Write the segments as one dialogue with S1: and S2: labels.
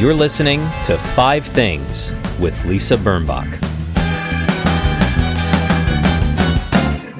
S1: You're listening to Five Things with Lisa Birnbach.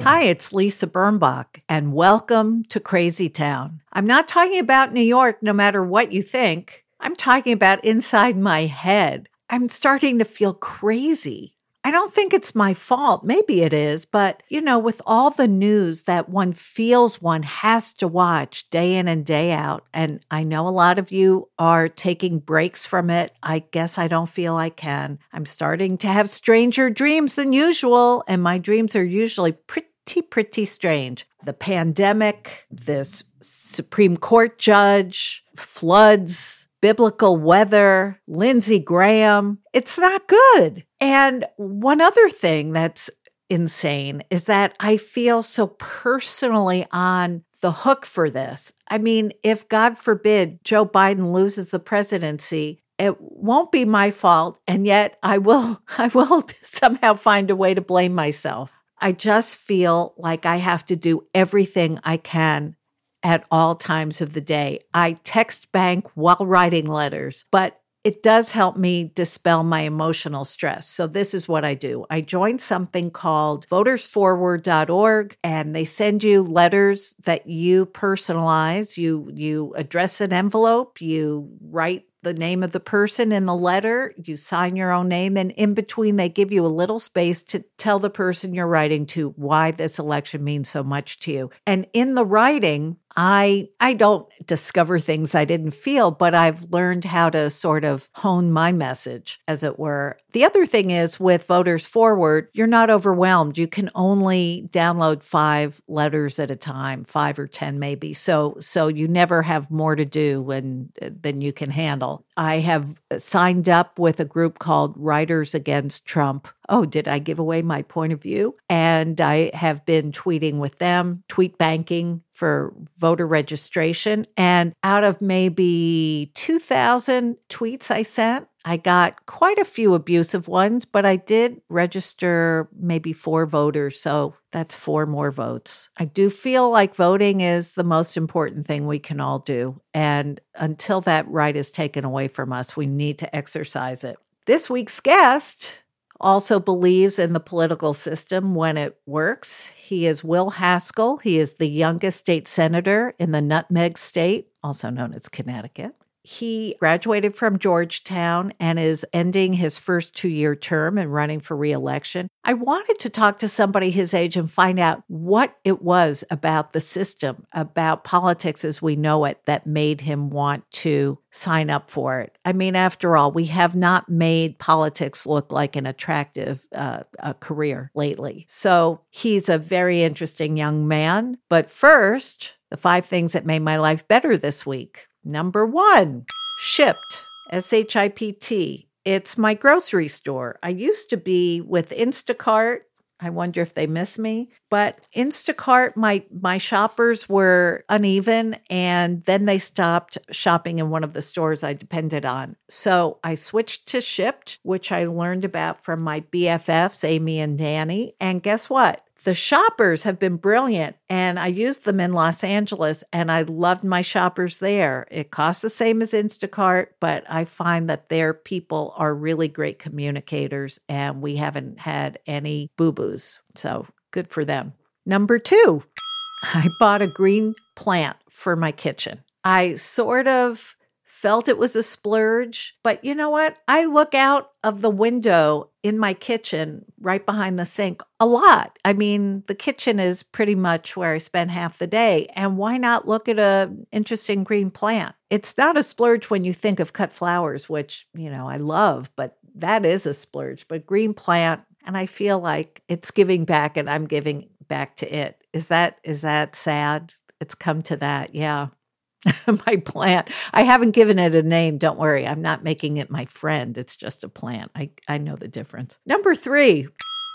S2: Hi, it's Lisa Birnbach, and welcome to Crazy Town. I'm not talking about New York, no matter what you think. I'm talking about inside my head. I'm starting to feel crazy. I don't think it's my fault. Maybe it is, but you know, with all the news that one feels one has to watch day in and day out, and I know a lot of you are taking breaks from it. I guess I don't feel I can. I'm starting to have stranger dreams than usual, and my dreams are usually pretty, pretty strange. The pandemic, this Supreme Court judge, floods, biblical weather, Lindsey Graham. It's not good. And one other thing that's insane is that I feel so personally on the hook for this. I mean, if God forbid Joe Biden loses the presidency, it won't be my fault and yet I will I will somehow find a way to blame myself. I just feel like I have to do everything I can at all times of the day. I text bank while writing letters, but it does help me dispel my emotional stress. So this is what I do. I joined something called votersforward.org and they send you letters that you personalize. You you address an envelope, you write the name of the person in the letter, you sign your own name, and in between, they give you a little space to tell the person you're writing to why this election means so much to you. And in the writing, I I don't discover things I didn't feel, but I've learned how to sort of hone my message as it were. The other thing is with Voters Forward, you're not overwhelmed. You can only download 5 letters at a time, 5 or 10 maybe. So so you never have more to do when than you can handle. I have signed up with a group called Writers Against Trump oh, did I give away my point of view? And I have been tweeting with them, tweet banking for voter registration. And out of maybe 2,000 tweets I sent, I got quite a few abusive ones, but I did register maybe four voters. So that's four more votes. I do feel like voting is the most important thing we can all do. And until that right is taken away from us, we need to exercise it. This week's guest also believes in the political system when it works. He is Will Haskell. He is the youngest state senator in the Nutmeg State, also known as Connecticut. He graduated from Georgetown and is ending his first two year term and running for reelection. I wanted to talk to somebody his age and find out what it was about the system, about politics as we know it, that made him want to sign up for it. I mean, after all, we have not made politics look like an attractive uh, career lately. So he's a very interesting young man. But first, the five things that made my life better this week. Number one, Shipt, S H I P T. It's my grocery store. I used to be with Instacart. I wonder if they miss me. But Instacart, my my shoppers were uneven and then they stopped shopping in one of the stores I depended on. So I switched to Shipt, which I learned about from my BFFs, Amy and Danny. And guess what? The shoppers have been brilliant, and I used them in Los Angeles, and I loved my shoppers there. It costs the same as Instacart, but I find that their people are really great communicators, and we haven't had any boo boos. So good for them. Number two, I bought a green plant for my kitchen. I sort of felt it was a splurge. But you know what? I look out of the window in my kitchen right behind the sink a lot. I mean, the kitchen is pretty much where I spend half the day. And why not look at a interesting green plant? It's not a splurge when you think of cut flowers, which, you know, I love, but that is a splurge. But green plant, and I feel like it's giving back and I'm giving back to it. Is that is that sad? It's come to that. Yeah. my plant. I haven't given it a name. Don't worry. I'm not making it my friend. It's just a plant. I, I know the difference. Number three,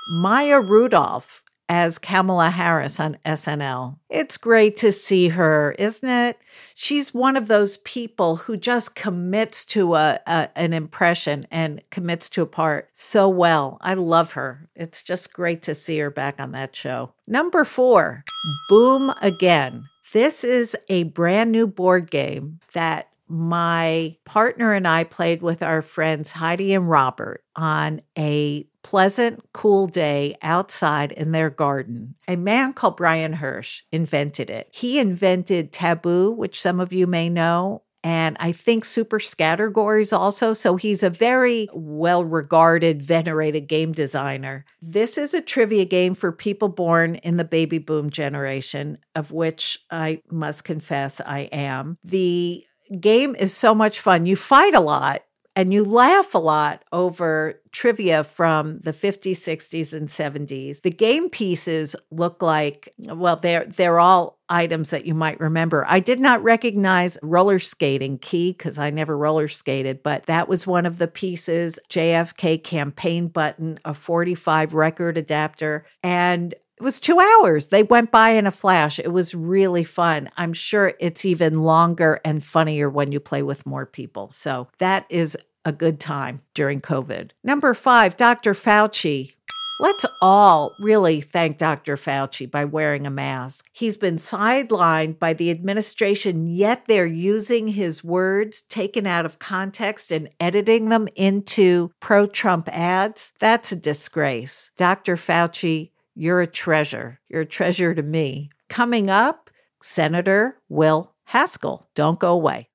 S2: Maya Rudolph as Kamala Harris on SNL. It's great to see her, isn't it? She's one of those people who just commits to a, a, an impression and commits to a part so well. I love her. It's just great to see her back on that show. Number 4, Boom Again. This is a brand new board game that my partner and I played with our friends Heidi and Robert on a pleasant, cool day outside in their garden. A man called Brian Hersch invented it. He invented Taboo, which some of you may know, and I think Super Scattergories also. So he's a very well regarded, venerated game designer. This is a trivia game for people born in the baby boom generation, of which I must confess I am. The game is so much fun. You fight a lot and you laugh a lot over trivia from the 50s, 60s, and 70s. The game pieces look like, well, they're they're all items that you might remember. I did not recognize roller skating key because I never roller skated, but that was one of the pieces. JFK campaign button, a 45 record adapter, and it was two hours. They went by in a flash. It was really fun. I'm sure it's even longer and funnier when you play with more people. So that is a good time during COVID. Number five, Dr. Fauci. Let's all really thank Dr. Fauci by wearing a mask. He's been sidelined by the administration, yet they're using his words taken out of context and editing them into pro Trump ads. That's a disgrace. Dr. Fauci, you're a treasure. You're a treasure to me. Coming up, Senator Will Haskell. Don't go away.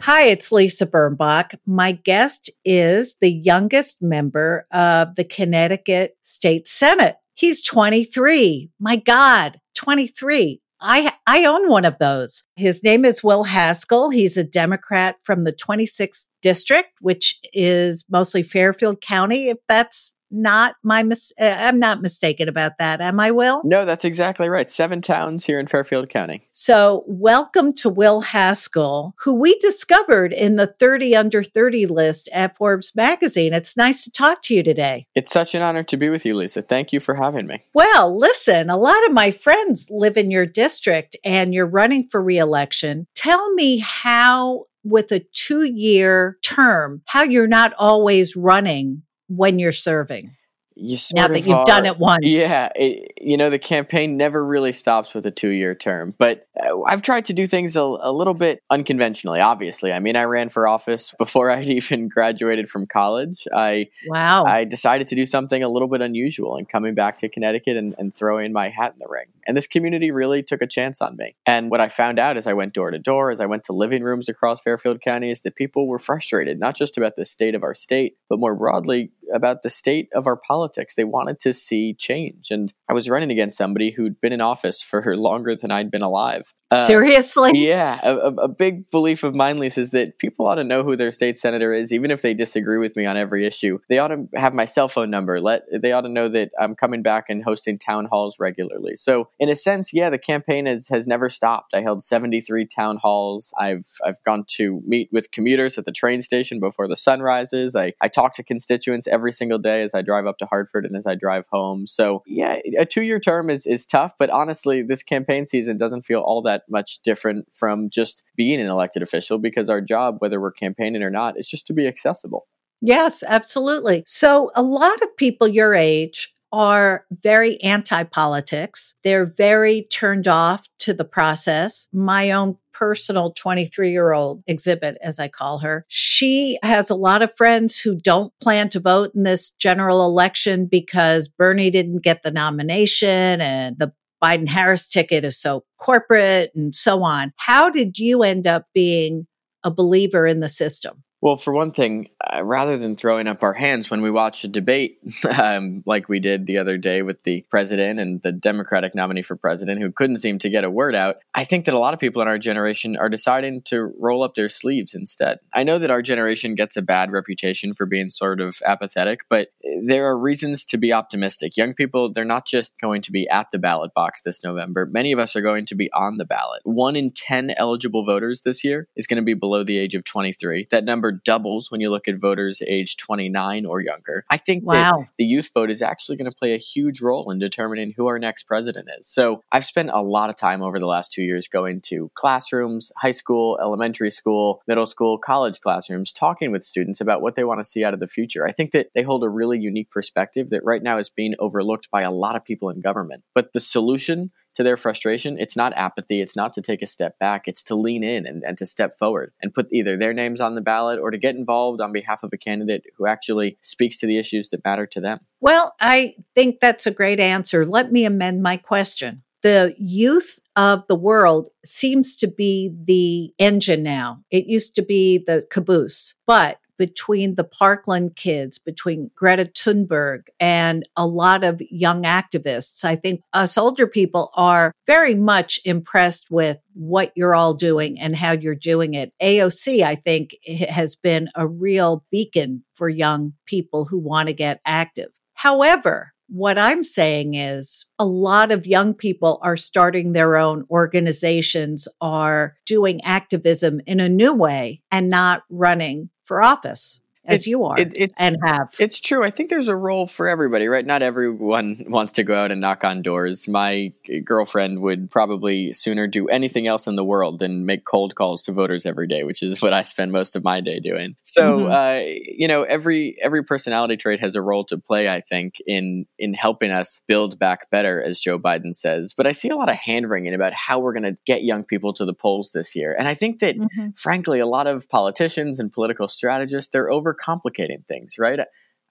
S2: Hi, it's Lisa Birnbach. My guest is the youngest member of the Connecticut State Senate. He's 23. My God, 23. I I own one of those. His name is Will Haskell. He's a Democrat from the 26th district, which is mostly Fairfield County, if that's not my mis- uh, I'm not mistaken about that, am I, Will?
S3: No, that's exactly right. Seven towns here in Fairfield County.
S2: So, welcome to Will Haskell, who we discovered in the 30 under 30 list at Forbes magazine. It's nice to talk to you today.
S3: It's such an honor to be with you, Lisa. Thank you for having me.
S2: Well, listen, a lot of my friends live in your district and you're running for reelection. Tell me how with a two year term, how you're not always running when you're serving
S3: you
S2: now that you've
S3: are,
S2: done it once.
S3: Yeah, it, you know the campaign never really stops with a two-year term, but uh, I've tried to do things a, a, little bit unconventionally. Obviously, I mean, I ran for office before I'd even graduated from college. I
S2: wow,
S3: I decided to do something a little bit unusual and coming back to Connecticut and, and throwing my hat in the ring. And this community really took a chance on me. And what I found out as I went door to door, as I went to living rooms across Fairfield County, is that people were frustrated, not just about the state of our state, but more broadly about the state of our politics. They wanted to see change. And I was running against somebody who'd been in office for longer than I'd been alive.
S2: Uh, Seriously?
S3: Yeah. A, a, big belief of mine, Lisa, is that people ought to know who their state senator is, even if they disagree with me on every issue. They ought to have my cell phone number. Let They ought to know that I'm coming back and hosting town halls regularly. So, in a sense, yeah, the campaign has, has never stopped. I held 73 town halls. I've, I've gone to meet with commuters at the train station before the sun rises. I, I talk to constituents every single day as I drive up to Hartford and as I drive home. So, yeah, a two year term is, is tough, but honestly, this campaign season doesn't feel all that that much different from just being an elected official because our job, whether we're campaigning or not, is just to be accessible.
S2: Yes, absolutely. So, a lot of people your age are very anti politics. They're very turned off to the process. My own personal 23 year old exhibit, as I call her, she has a lot of friends who don't plan to vote in this general election because Bernie didn't get the nomination and the Biden Harris ticket is so corporate and so on. How did you end up being a believer in the system?
S3: Well, for one thing, uh, rather than throwing up our hands when we watch a debate, um, like we did the other day with the president and the Democratic nominee for president who couldn't seem to get a word out, I think that a lot of people in our generation are deciding to roll up their sleeves instead. I know that our generation gets a bad reputation for being sort of apathetic, but there are reasons to be optimistic. Young people, they're not just going to be at the ballot box this November. Many of us are going to be on the ballot. One in 10 eligible voters this year is going to be below the age of 23. That number number doubles when you look at voters age 29 or younger. I think
S2: wow.
S3: that the youth vote is actually going to play a huge role in determining who our next president is. So I've spent a lot of time over the last two years going to classrooms, high school, elementary school, middle school, college classrooms, talking with students about what they want to see out of the future. I think that they hold a really unique perspective that right now is being overlooked by a lot of people in government. But the solution to their frustration, it's not apathy, it's not to take a step back, it's to lean in and, and to step forward and put either their names on the ballot or to get involved on behalf of a candidate who actually speaks to the issues that matter to them.
S2: Well, I think that's a great answer. Let me amend my question the youth of the world seems to be the engine now. It used to be the caboose, but between the Parkland kids, between Greta Thunberg and a lot of young activists. I think us older people are very much impressed with what you're all doing and how you're doing it. AOC, I think, has been a real beacon for young people who want to get active. However, what I'm saying is a lot of young people are starting their own organizations, are doing activism in a new way and not running for office as it, you are it, and have.
S3: It's true. I think there's a role for everybody, right? Not everyone wants to go out and knock on doors. My girlfriend would probably sooner do anything else in the world than make cold calls to voters every day, which is what I spend most of my day doing. So, mm-hmm. uh, you know, every every personality trait has a role to play. I think in in helping us build back better, as Joe Biden says. But I see a lot of hand wringing about how we're going to get young people to the polls this year, and I think that, mm-hmm. frankly, a lot of politicians and political strategists they're over complicating things, right?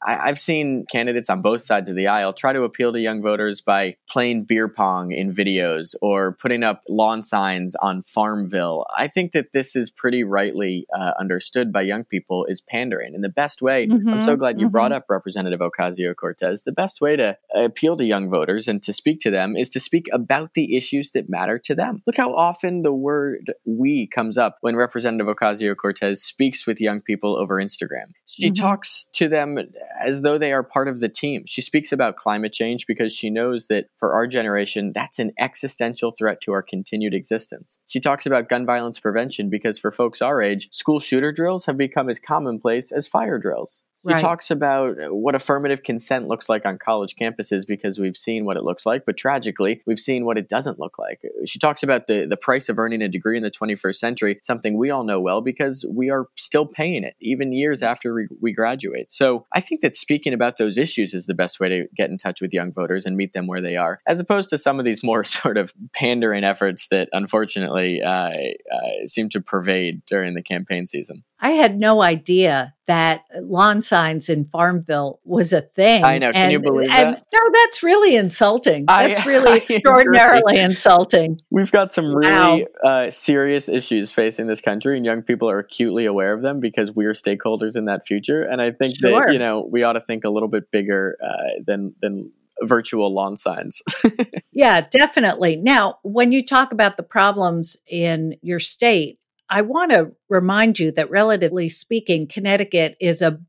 S3: I, have seen candidates on both sides of the aisle try to appeal to young voters by playing beer pong in videos or putting up lawn signs on Farmville. I think that this is pretty rightly uh, understood by young people is pandering. And the best way, mm-hmm, I'm so glad you mm-hmm. brought up Representative Ocasio Cortez, the best way to appeal to young voters and to speak to them is to speak about the issues that matter to them. Look how often the word we comes up when Representative Ocasio Cortez speaks with young people over Instagram. She mm-hmm. talks to them as though they are part of the team. She speaks about climate change because she knows that for our generation, that's an existential threat to our continued existence. She talks about gun violence prevention because for folks our age, school shooter drills have become as commonplace as fire drills. He right. talks about what affirmative consent looks like on college campuses because we've seen what it looks like, but tragically, we've seen what it doesn't look like. She talks about the, the price of earning a degree in the 21st century, something we all know well because we are still paying it even years after we, we graduate. So I think that speaking about those issues is the best way to get in touch with young voters and meet them where they are, as opposed to some of these more sort of pandering efforts that unfortunately uh, uh, seem to pervade during the campaign season.
S2: I had no idea that lawn signs in Farmville was a thing.
S3: I know. Can and, you believe that?
S2: No, that's really insulting. That's I, really I extraordinarily insulting.
S3: We've got some really wow. uh, serious issues facing this country, and young people are acutely aware of them because we are stakeholders in that future. And I think sure. that you know we ought to think a little bit bigger uh, than than virtual lawn signs.
S2: yeah, definitely. Now, when you talk about the problems in your state, I want to remind you that, relatively speaking, Connecticut is a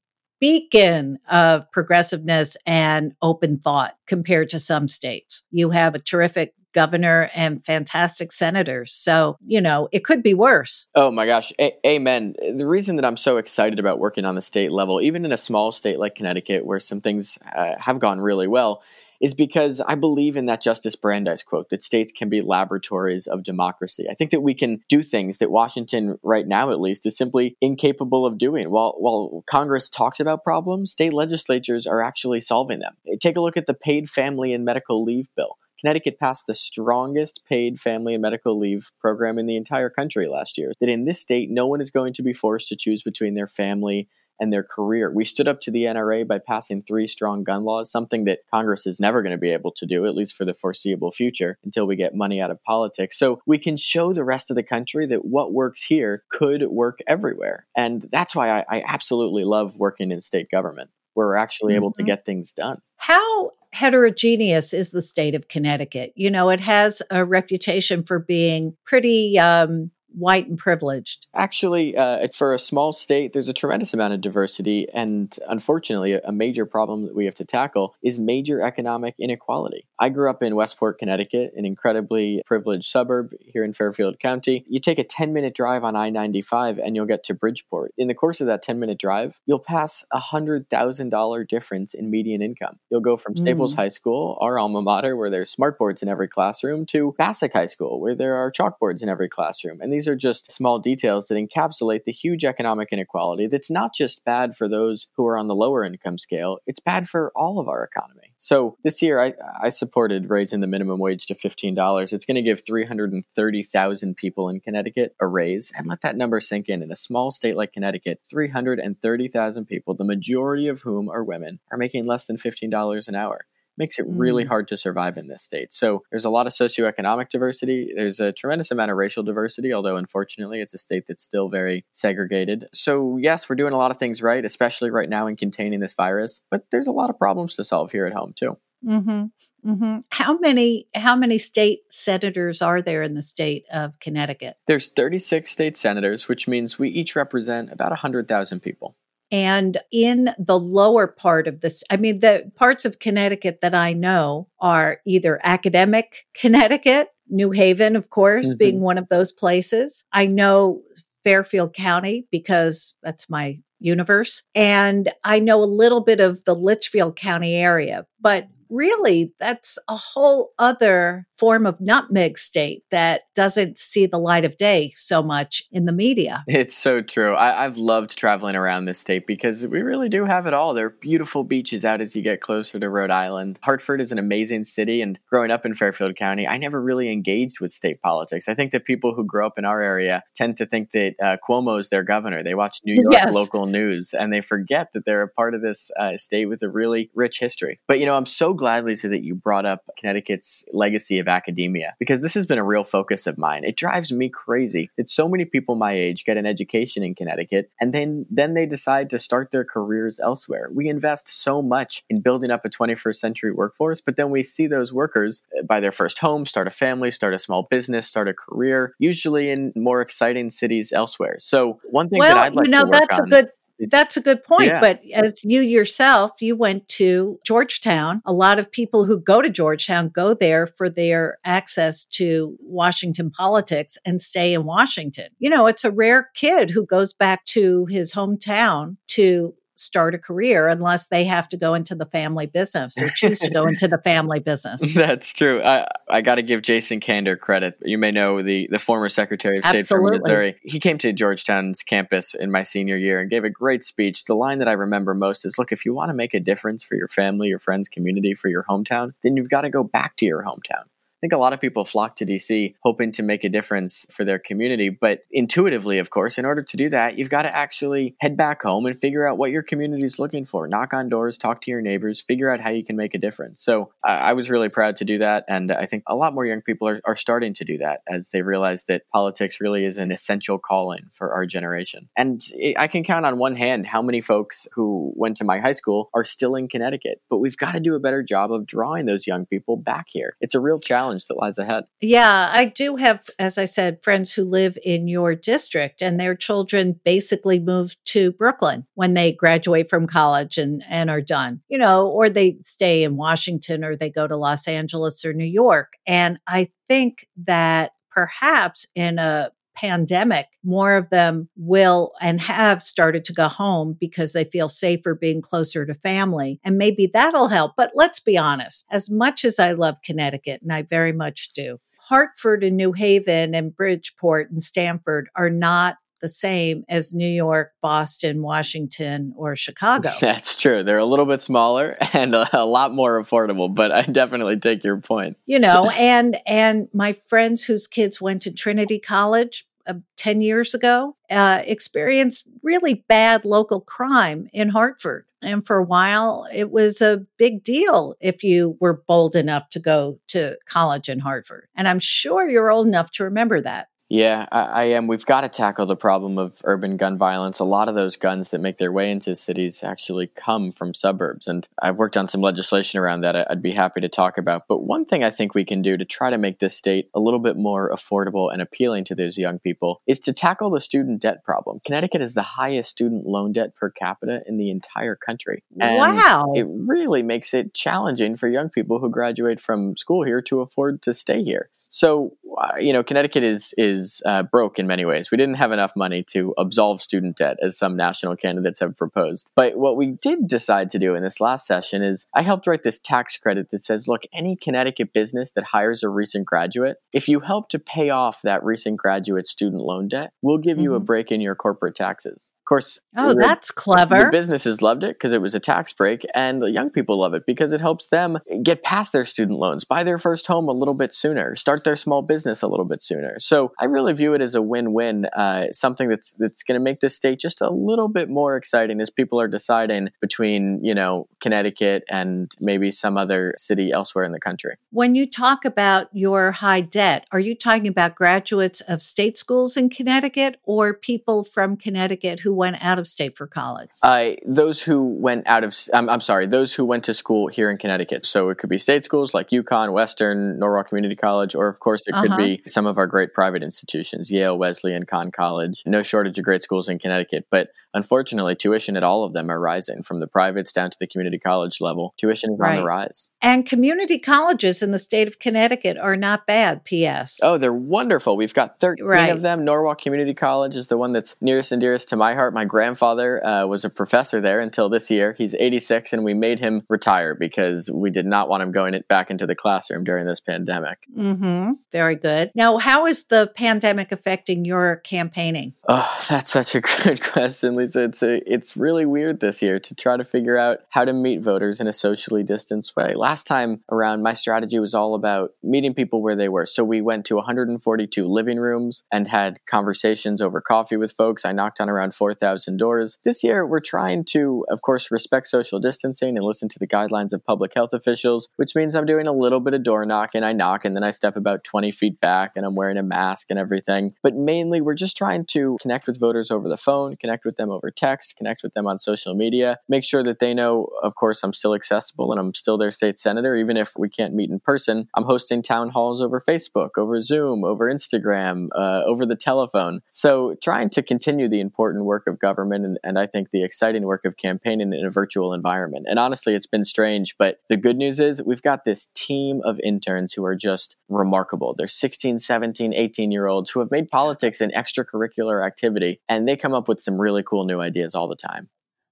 S2: beacon of progressiveness and open thought compared to some states. You have a terrific governor and fantastic senators. So, you know, it could be worse.
S3: Oh my gosh. A- amen. The reason that I'm so excited about working on the state level, even in a small state like Connecticut, where some things uh, have gone really well, is because I believe in that Justice Brandeis quote that states can be laboratories of democracy. I think that we can do things that Washington, right now at least, is simply incapable of doing. While, while Congress talks about problems, state legislatures are actually solving them. Take a look at the paid family and medical leave bill. Connecticut passed the strongest paid family and medical leave program in the entire country last year. That in this state, no one is going to be forced to choose between their family and their career. We stood up to the NRA by passing three strong gun laws, something that Congress is never going to be able to do, at least for the foreseeable future, until we get money out of politics. So we can show the rest of the country that what works here could work everywhere. And that's why I, I absolutely love working in state government. We're actually mm-hmm. able to mm-hmm. get things done.
S2: How heterogeneous is the state of Connecticut? You know, it has a reputation for being pretty um, white and privileged?
S3: Actually, uh, for a small state, there's a tremendous amount of diversity. And unfortunately, a major problem that we have to tackle is major economic inequality. I grew up in Westport, Connecticut, an incredibly privileged suburb here in Fairfield County. You take a 10 minute drive on I 95 and you'll get to Bridgeport. In the course of that 10 minute drive, you'll pass a $100,000 difference in median income. You'll go from Staples mm. High School, our alma mater, where there's smartboards in every classroom, to Bassick High School, where there are chalkboards in every classroom. And these are just small details that encapsulate the huge economic inequality that's not just bad for those who are on the lower income scale, it's bad for all of our economy. So this year, I, I supported raising the minimum wage to $15. It's going to give 330,000 people in Connecticut a raise. And let that number sink in. In a small state like Connecticut, 330,000 people, the majority of whom are women, are making less than $15 an hour makes it really mm. hard to survive in this state. So there's a lot of socioeconomic diversity. There's a tremendous amount of racial diversity, although unfortunately it's a state that's still very segregated. So yes, we're doing a lot of things right, especially right now in containing this virus, but there's a lot of problems to solve here at home too.
S2: Mm-hmm. Mm-hmm. How many how many state senators are there in the state of Connecticut?
S3: There's 36 state senators, which means we each represent about 100,000 people.
S2: And in the lower part of this, I mean, the parts of Connecticut that I know are either academic Connecticut, New Haven, of course, mm-hmm. being one of those places. I know Fairfield County because that's my universe. And I know a little bit of the Litchfield County area, but really that's a whole other form of nutmeg state that doesn't see the light of day so much in the media.
S3: It's so true. I, have loved traveling around this state because we really do have it all. There are beautiful beaches out as you get closer to Rhode Island. Hartford is an amazing city, and growing up in Fairfield County, I never really engaged with state politics. I think that people who grow up in our area tend to think that uh, Cuomo is their governor. They watch New York yes. local news and they forget that they're a part of this uh, state with a really rich history. But, you know, I'm so glad, Lisa, that you brought up Connecticut's legacy of academia because this has been a real focus of mine. It drives me crazy that so many people my age get an education in Connecticut and then then they decide to start their careers elsewhere. We invest so much in building up a 21st century workforce, but then we see those workers uh, buy their first home, start a family, start a small business, start a career, usually in more exciting cities elsewhere. So one thing
S2: well,
S3: that I'd like
S2: you know,
S3: to
S2: work that's
S3: on,
S2: a good that's a good point. Yeah. But as you yourself, you went to Georgetown. A lot of people who go to Georgetown go there for their access to Washington politics and stay in Washington. You know, it's a rare kid who goes back to his hometown to start a career unless they have to go into the family business or choose to go into the family business.
S3: That's true. I, I got to give Jason Kander credit. You may know the, the former Secretary of State Absolutely. from Missouri. He came to Georgetown's campus in my senior year and gave a great speech. The line that I remember most is look, if you want to make a difference for your family, your friends, community, for your hometown, then you've got to go back to your hometown. I think a lot of people flock to DC hoping to make a difference for their community. But intuitively, of course, in order to do that, you've got to actually head back home and figure out what your community is looking for. Knock on doors, talk to your neighbors, figure out how you can make a difference. So I was really proud to do that. And I think a lot more young people are, are starting to do that as they realize that politics really is an essential calling for our generation. And I can count on one hand how many folks who went to my high school are still in Connecticut. But we've got to do a better job of drawing those young people back here. It's a real challenge challenge that lies ahead.
S2: Yeah, I do have, as I said, friends who live in your district and their children basically move to Brooklyn when they graduate from college and, and are done, you know, or they stay in Washington or they go to Los Angeles or New York. And I think that perhaps in a pandemic, more of them will and have started to go home because they feel safer being closer to family. And maybe that'll help. But let's be honest, as much as I love Connecticut, and I very much do, Hartford and New Haven and Bridgeport and Stamford are not the same as New York, Boston, Washington, or Chicago.
S3: That's true. They're a little bit smaller and a, a, lot more affordable, but I definitely take your point.
S2: You know, and and my friends whose kids went to Trinity College uh, 10 years ago uh, experienced really bad local crime in Hartford. And for a while, it was a big deal if you were bold enough to go to college in Hartford. And I'm sure you're old enough to remember that.
S3: Yeah, I, I, am. We've got to tackle the problem of urban gun violence. A lot of those guns that make their way into cities actually come from suburbs. And I've worked on some legislation around that I'd be happy to talk about. But one thing I think we can do to try to make this state a little bit more affordable and appealing to those young people is to tackle the student debt problem. Connecticut is the highest student loan debt per capita in the entire country.
S2: And wow.
S3: It really makes it challenging for young people who graduate from school here to afford to stay here. So, uh, you know, Connecticut is is uh, broke in many ways. We didn't have enough money to absolve student debt, as some national candidates have proposed. But what we did decide to do in this last session is I helped write this tax credit that says, look, any Connecticut business that hires a recent graduate, if you help to pay off that recent graduate student loan debt, we'll give mm-hmm. you a mm-hmm. break in your corporate taxes course,
S2: oh, that's clever.
S3: The businesses loved it because it was a tax break, and the young people love it because it helps them get past their student loans, buy their first home a little bit sooner, start their small business a little bit sooner. So I really view it as a win-win, uh, something that's that's going to make this state just a little bit more exciting as people are deciding between you know Connecticut and maybe some other city elsewhere in the country.
S2: When you talk about your high debt, are you talking about graduates of state schools in Connecticut or people from Connecticut who went out of state for college?
S3: Uh, those who went out of, I'm, I'm sorry, those who went to school here in Connecticut. So it could be state schools like UConn, Western, Norwalk Community College, or of course it could uh-huh. be some of our great private institutions, Yale, Wesleyan, Conn College. No shortage of great schools in Connecticut. But unfortunately, tuition at all of them are rising from the privates down to the community college level. Tuition is right. on the rise.
S2: And community colleges in the state of Connecticut are not bad, P.S.
S3: Oh, they're wonderful. We've got 13 right. of them. Norwalk Community College is the one that's nearest and dearest to my heart. My grandfather uh, was a professor there until this year. He's 86, and we made him retire because we did not want him going back into the classroom during this pandemic.
S2: Mm-hmm. Very good. Now, how is the pandemic affecting your campaigning?
S3: Oh, that's such a good question, Lisa. It's a, it's really weird this year to try to figure out how to meet voters in a socially distanced way. Last time around, my strategy was all about meeting people where they were. So we went to 142 living rooms and had conversations over coffee with folks. I knocked on around 4,000 doors. This year, we're trying to, of course, respect social distancing and listen to the guidelines of public health officials, which means I'm doing a little bit of door knocking. I knock and then I step about 20 feet back and I'm wearing a mask and everything. But mainly, we're just trying to connect with voters over the phone, connect with them over text, connect with them on social media, make sure that they know, of course, I'm still accessible and I'm still their state senator, even if we can't meet in person. I'm hosting town halls over Facebook, over Zoom, over Instagram, uh, over the telephone. So, trying to continue the important work of government and, and I think the exciting work of campaigning in a virtual environment. And honestly, it's been strange, but the good news is we've got this team of interns who are just remarkable. They're 16, 17, 18 year olds who have made politics an extracurricular activity, and they come up with some really cool new ideas all the time.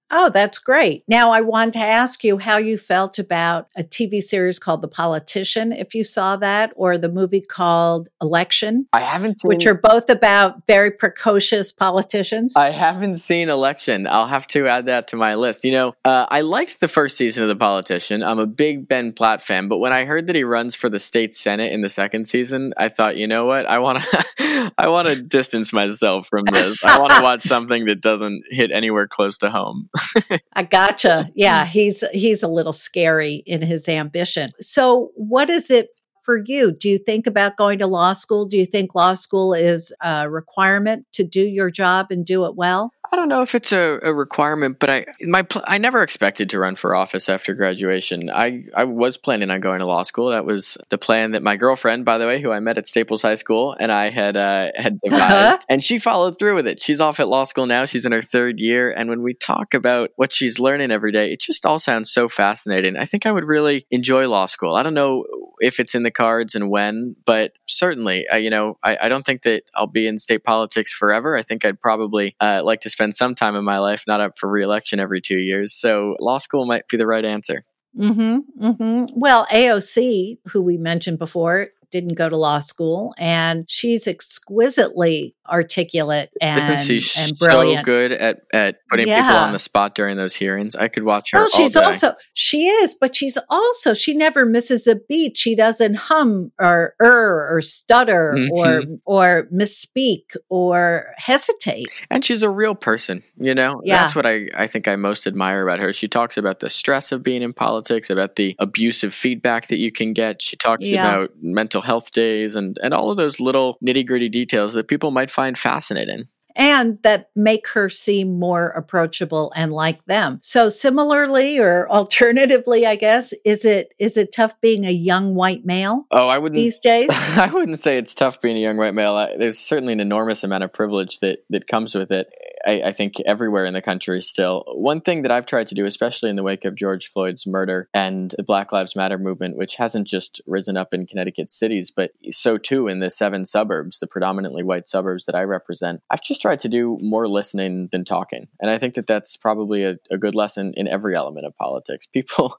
S2: Oh, that's great. Now, I want to ask you how you felt about a TV series called The Politician, if you saw that, or the movie called Election.
S3: I haven't seen.
S2: Which are both about very precocious politicians.
S3: I haven't seen Election. I'll have to add that to my list. You know, uh, I liked the first season of The Politician. I'm a big Ben Platt fan, but when I heard that he runs for the state senate in the second season, I thought, you know what? I want to, I want to distance myself from this. I want to watch something that doesn't hit anywhere close to home.
S2: I gotcha. Yeah, mm. he's he's a little scary in his ambition. So, what is it for you? Do you think about going to law school? Do you think law school is a requirement to do your job and do it well?
S3: I don't know if it's a, a, requirement, but I my I never expected to run for office after graduation. I, I was planning on going to law school. That was the plan that my girlfriend, by the way, who I met at Staples High School, and I had uh, had uh-huh. devised, and she followed through with it. She's off at law school now. She's in her third year, and when we talk about what she's learning every day, it just all sounds so fascinating. I think I would really enjoy law school. I don't know if it's in the cards and when, but certainly, uh, you know, I, I, don't think that I'll be in state politics forever. I think I'd probably uh, like to spend some time in my life not up for reelection every two years. So law school might be the right answer.
S2: Mm-hmm, mm-hmm. Well, AOC, who we mentioned before, didn't go to law school and she's exquisitely articulate and,
S3: Isn't she
S2: and brilliant.
S3: so good at, at putting people on the spot during those hearings? I could watch her
S2: Well, she's
S3: day.
S2: also she is, but she's also she never misses a beat. She doesn't hum or er or stutter or
S3: Mm-hmm.
S2: or misspeak or hesitate.
S3: And she's a real person, you know?
S2: Yeah.
S3: That's what I, I think I most admire about her. She talks about the stress of being in politics, about the abusive feedback that you can get. She talks
S2: Yeah.
S3: about mental health days and, and all of those little nitty gritty details that people might find fascinating.
S2: and that make her seem more approachable and like them. So similarly or alternatively, I guess, is it is it tough being a young white male?
S3: Oh, I wouldn't
S2: These days?
S3: I wouldn't say it's tough being a young white male. I, there's certainly an enormous amount of privilege that that comes with it. I, I think everywhere in the country still. One thing that I've tried to do, especially in the wake of George Floyd's murder and the Black Lives Matter movement, which hasn't just risen up in Connecticut cities, but so too in the seven suburbs, the predominantly white suburbs that I represent. I've just tried to do more listening than talking, and I think that that's probably a, a good lesson in every element of politics. People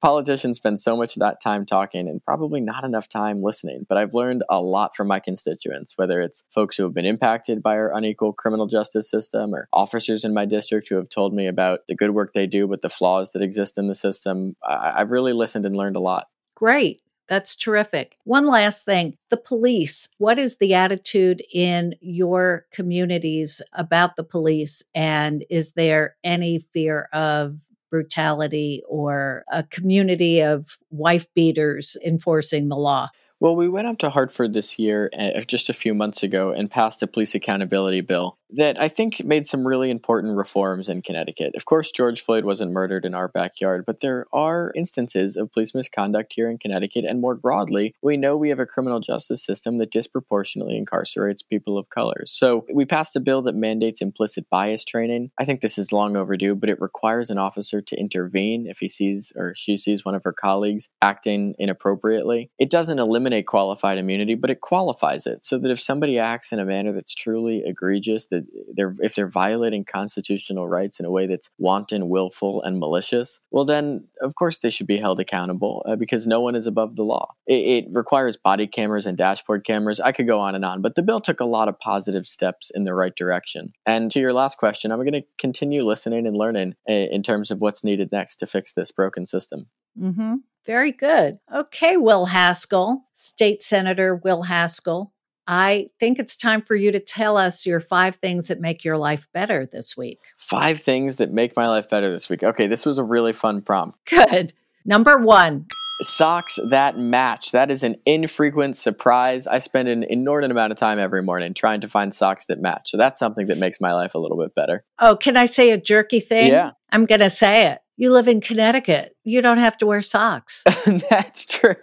S3: politicians spend so much of that time talking and probably not enough time listening. But I've learned a lot from my constituents, whether it's folks who have been impacted by our unequal criminal justice system or officers in my district who have told me about the good work they do, but the flaws that exist in the system. I've really listened and learned a lot.
S2: Great. That's terrific. One last thing the police. What is the attitude in your communities about the police? And is there any fear of brutality or a community of wife beaters enforcing the law?
S3: Well, we went up to Hartford this year, uh, just a few months ago, and passed a police accountability bill that I think made some really important reforms in Connecticut. Of course, George Floyd wasn't murdered in our backyard, but there are instances of police misconduct here in Connecticut, and more broadly, we know we have a criminal justice system that disproportionately incarcerates people of color. So we passed a bill that mandates implicit bias training. I think this is long overdue, but it requires an officer to intervene if he sees or she sees one of her colleagues acting inappropriately. It doesn't eliminate qualified immunity, but it qualifies it so that if somebody acts in a manner that's truly egregious, that they're if they're violating constitutional rights in a way that's wanton, willful, and malicious, well, then of course they should be held accountable uh, because no one is above the law. It, it requires body cameras and dashboard cameras. I could go on and on, but the bill took a lot of positive steps in the right direction. And to your last question, I'm going to continue listening and learning uh, in terms of what's needed next to fix this broken system.
S2: Mm-hmm. Very good. Okay, Will Haskell, State Senator Will Haskell. I think it's time for you to tell us your five things that make your life better this week.
S3: Five things that make my life better this week. Okay, this was a really fun prompt.
S2: Good. Number one,
S3: Socks that match. That is an infrequent surprise. I spend an inordinate amount of time every morning trying to find socks that match. So that's something that makes my life a little bit better.
S2: oh, can I say a jerky thing?
S3: Yeah.
S2: I'm going to say it. You live in Connecticut. You don't have to wear socks.
S3: That's true.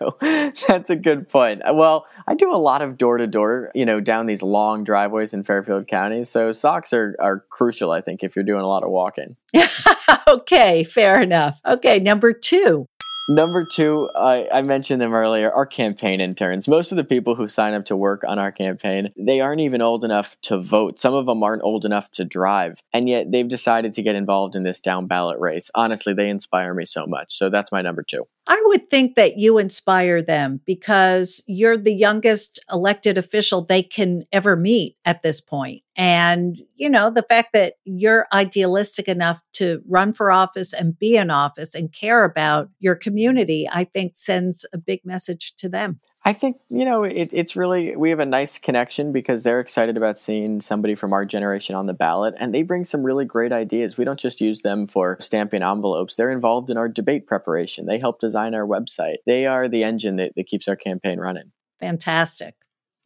S3: That's a good point. Uh, well, I do a lot of door to door, you know, down these long driveways in Fairfield County. So socks are, are crucial, I think, if you're doing a lot of walking.
S2: okay, fair enough. Okay, number two.
S3: Number two, I, I mentioned them earlier, our campaign interns. Most of the people who sign up to work on our campaign, they aren't even old enough to vote. Some of them aren't old enough to drive. And yet they've decided to get involved in this down ballot race. Honestly, they inspire me so much. So that's my number two.
S2: I would think that you inspire them because you're the youngest elected official they can ever meet at this point. And, you know, the fact that you're idealistic enough to run for office and be in office and care about your community, I think sends a big message to them.
S3: I think, you know, it, it's really, we have a nice connection because they're excited about seeing somebody from our generation on the ballot and they bring some really great ideas. We don't just use them for stamping envelopes, they're involved in our debate preparation. They help design our website. They are the engine that, that keeps our campaign running.
S2: Fantastic.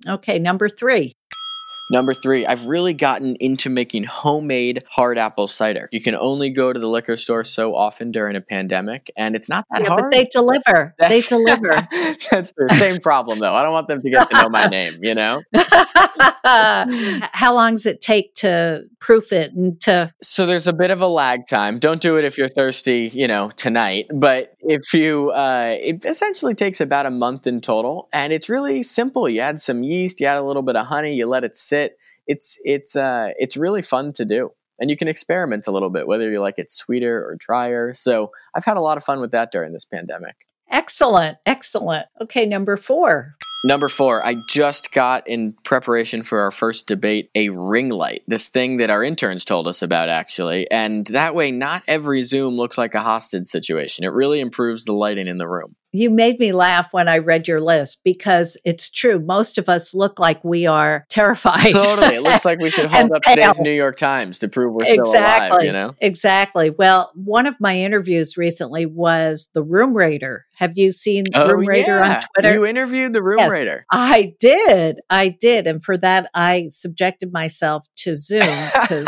S2: Okay, number three.
S3: Number three, I've really gotten into making homemade hard apple cider. You can only go to the liquor store so often during a pandemic, and it's not that
S2: Yeah,
S3: hard.
S2: but they deliver. They deliver.
S3: That's the same problem, though. I don't want them to get to know my name, you know?
S2: How long does it take to proof it and to
S3: So there's a bit of a lag time. Don't do it if you're thirsty, you know, tonight. But if you, uh, it essentially takes about a month in total, and it's really simple. You add some yeast, you add a little bit of honey, you let it sit. It's it's uh, it's really fun to do, and you can experiment a little bit, whether you like it sweeter or drier. So I've had a lot of fun with that during this pandemic.
S2: Excellent. Excellent. Okay, number four.
S3: Number four, I just got in preparation for our first debate a ring light, this thing that our interns told us about actually. And that way, not every Zoom looks like a hostage situation. It really improves the lighting in the room
S2: you made me laugh when I read your list because it's true. Most of us look like we are terrified.
S3: Totally. It looks like we should hold up today's New York Times to prove we're still
S2: exactly.
S3: alive, you know?
S2: Exactly. Well, one of my interviews recently was the Room Rater. Have you seen
S3: oh,
S2: Room Rater
S3: yeah.
S2: on Twitter?
S3: You interviewed the Room
S2: yes,
S3: Rater.
S2: I did. I did. And for that, I subjected myself to Zoom because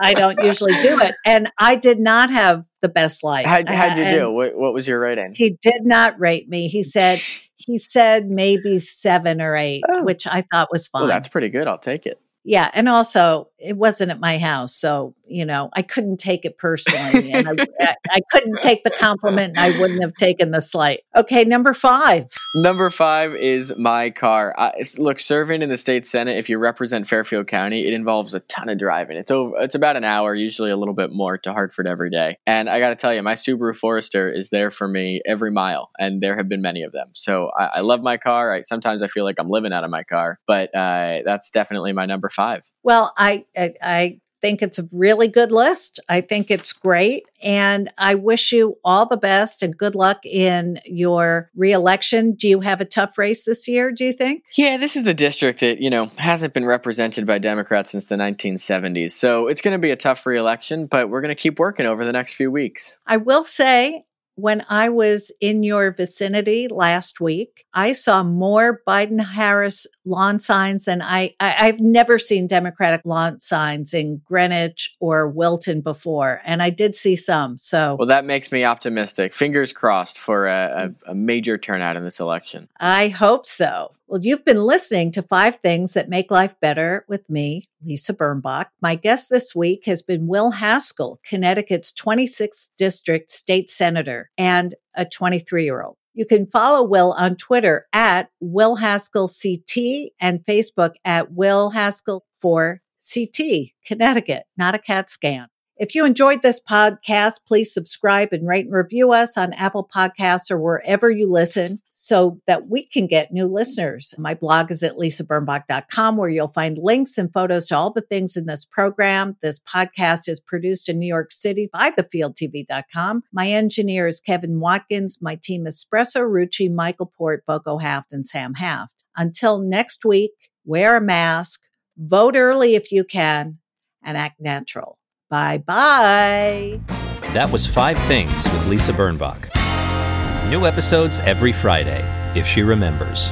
S2: I don't usually do it. And I did not have the best life.
S3: How, how'd you and do? What, what was your rating?
S2: He did not rate me. He said, he said maybe seven or eight, oh. which I thought was fine.
S3: Well, that's pretty good. I'll take it.
S2: Yeah. And also, it wasn't at my house. So, you know, I couldn't take it personally. and I, I, couldn't take the compliment and I wouldn't have taken the slight. Okay. Number five.
S3: Number five is my car. I, look, serving in the state Senate, if you represent Fairfield County, it involves a ton of driving. It's over, it's about an hour, usually a little bit more to Hartford every day. And I got to tell you, my Subaru Forester is there for me every mile. And there have been many of them. So I, I love my car. I, sometimes I feel like I'm living out of my car, but uh, that's definitely my number five.
S2: Well, I, I, I think it's a really good list. I think it's great. And I wish you all the best and good luck in your reelection. Do you have a tough race this year, do you think?
S3: Yeah, this is a district that, you know, hasn't been represented by Democrats since the 1970s. So it's going to be a tough reelection, but we're going to keep working over the next few weeks.
S2: I will say, when I was in your vicinity last week, I saw more Biden Harris lawn signs than I, I have never seen Democratic lawn signs in Greenwich or Wilton before, and I did see some. So
S3: well, that makes me optimistic. Fingers crossed for a, a, mm. a major turnout in this election.
S2: I hope so. Well, you've been listening to Five Things That Make Life Better with me, Lisa Birnbach. My guest this week has been Will Haskell, Connecticut's 26th District State Senator and a 23 year old. You can follow Will on Twitter at Will Haskell CT and Facebook at Will Haskell for CT, Connecticut, not a CAT scan. If you enjoyed this podcast, please subscribe and rate and review us on Apple Podcasts or wherever you listen so that we can get new listeners. My blog is at lisabirnbach.com where you'll find links and photos to all the things in this program. This podcast is produced in New York City by thefieldtv.com. My engineer is Kevin Watkins. My team is Espresso Rucci, Michael Port, Boko Haft, and Sam Haft. Until next week, wear a mask, vote early if you can, and act natural. Bye bye.
S1: That was Five Things with Lisa Birnbach. New episodes every Friday, if she remembers.